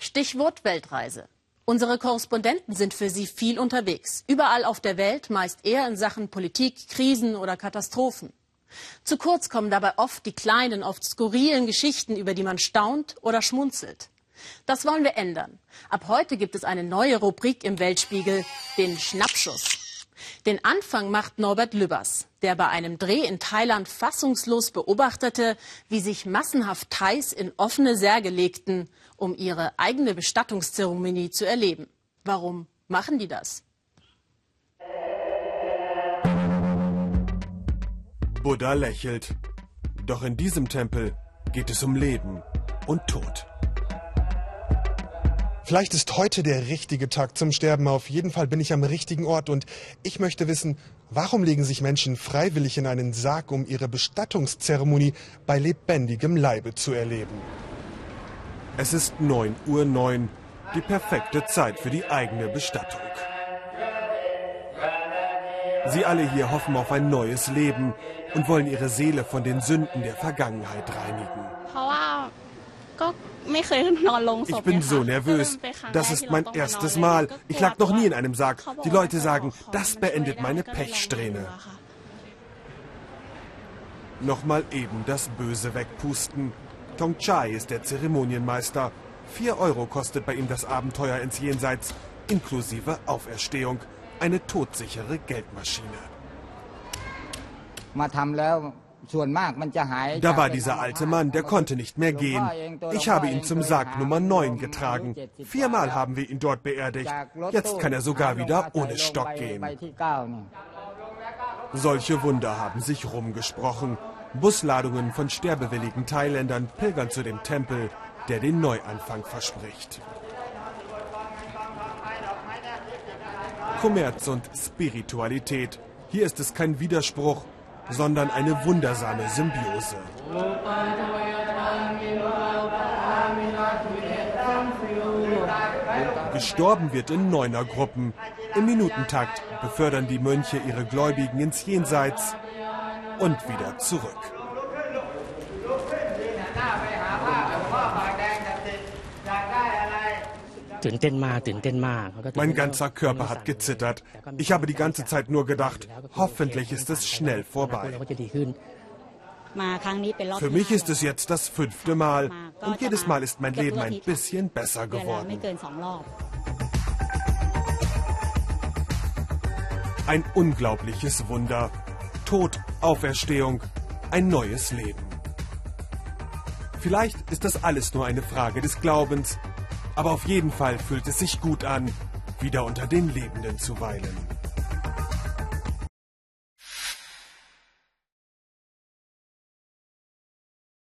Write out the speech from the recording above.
Stichwort Weltreise. Unsere Korrespondenten sind für sie viel unterwegs. Überall auf der Welt, meist eher in Sachen Politik, Krisen oder Katastrophen. Zu kurz kommen dabei oft die kleinen, oft skurrilen Geschichten, über die man staunt oder schmunzelt. Das wollen wir ändern. Ab heute gibt es eine neue Rubrik im Weltspiegel, den Schnappschuss. Den Anfang macht Norbert Lübbers, der bei einem Dreh in Thailand fassungslos beobachtete, wie sich massenhaft Thais in offene Särge legten, um ihre eigene Bestattungszeremonie zu erleben. Warum machen die das? Buddha lächelt. Doch in diesem Tempel geht es um Leben und Tod. Vielleicht ist heute der richtige Tag zum Sterben. Auf jeden Fall bin ich am richtigen Ort und ich möchte wissen, warum legen sich Menschen freiwillig in einen Sarg, um ihre Bestattungszeremonie bei lebendigem Leibe zu erleben? Es ist 9.09 Uhr, 9, die perfekte Zeit für die eigene Bestattung. Sie alle hier hoffen auf ein neues Leben und wollen ihre Seele von den Sünden der Vergangenheit reinigen. Ich bin so nervös. Das ist mein erstes Mal. Ich lag noch nie in einem Sarg. Die Leute sagen, das beendet meine Pechsträhne. Nochmal eben das Böse wegpusten. Tong Chai ist der Zeremonienmeister. Vier Euro kostet bei ihm das Abenteuer ins Jenseits, inklusive Auferstehung. Eine todsichere Geldmaschine. Da war dieser alte Mann, der konnte nicht mehr gehen. Ich habe ihn zum Sarg Nummer 9 getragen. Viermal haben wir ihn dort beerdigt. Jetzt kann er sogar wieder ohne Stock gehen. Solche Wunder haben sich rumgesprochen. Busladungen von sterbewilligen Thailändern pilgern zu dem Tempel, der den Neuanfang verspricht. Kommerz und Spiritualität. Hier ist es kein Widerspruch, sondern eine wundersame Symbiose. Gestorben wird in Neunergruppen. Im Minutentakt befördern die Mönche ihre Gläubigen ins Jenseits und wieder zurück. Mein ganzer Körper hat gezittert. Ich habe die ganze Zeit nur gedacht, hoffentlich ist es schnell vorbei. Für mich ist es jetzt das fünfte Mal und jedes Mal ist mein Leben ein bisschen besser geworden. Ein unglaubliches Wunder. Tod, Auferstehung, ein neues Leben. Vielleicht ist das alles nur eine Frage des Glaubens, aber auf jeden Fall fühlt es sich gut an, wieder unter den Lebenden zu weilen.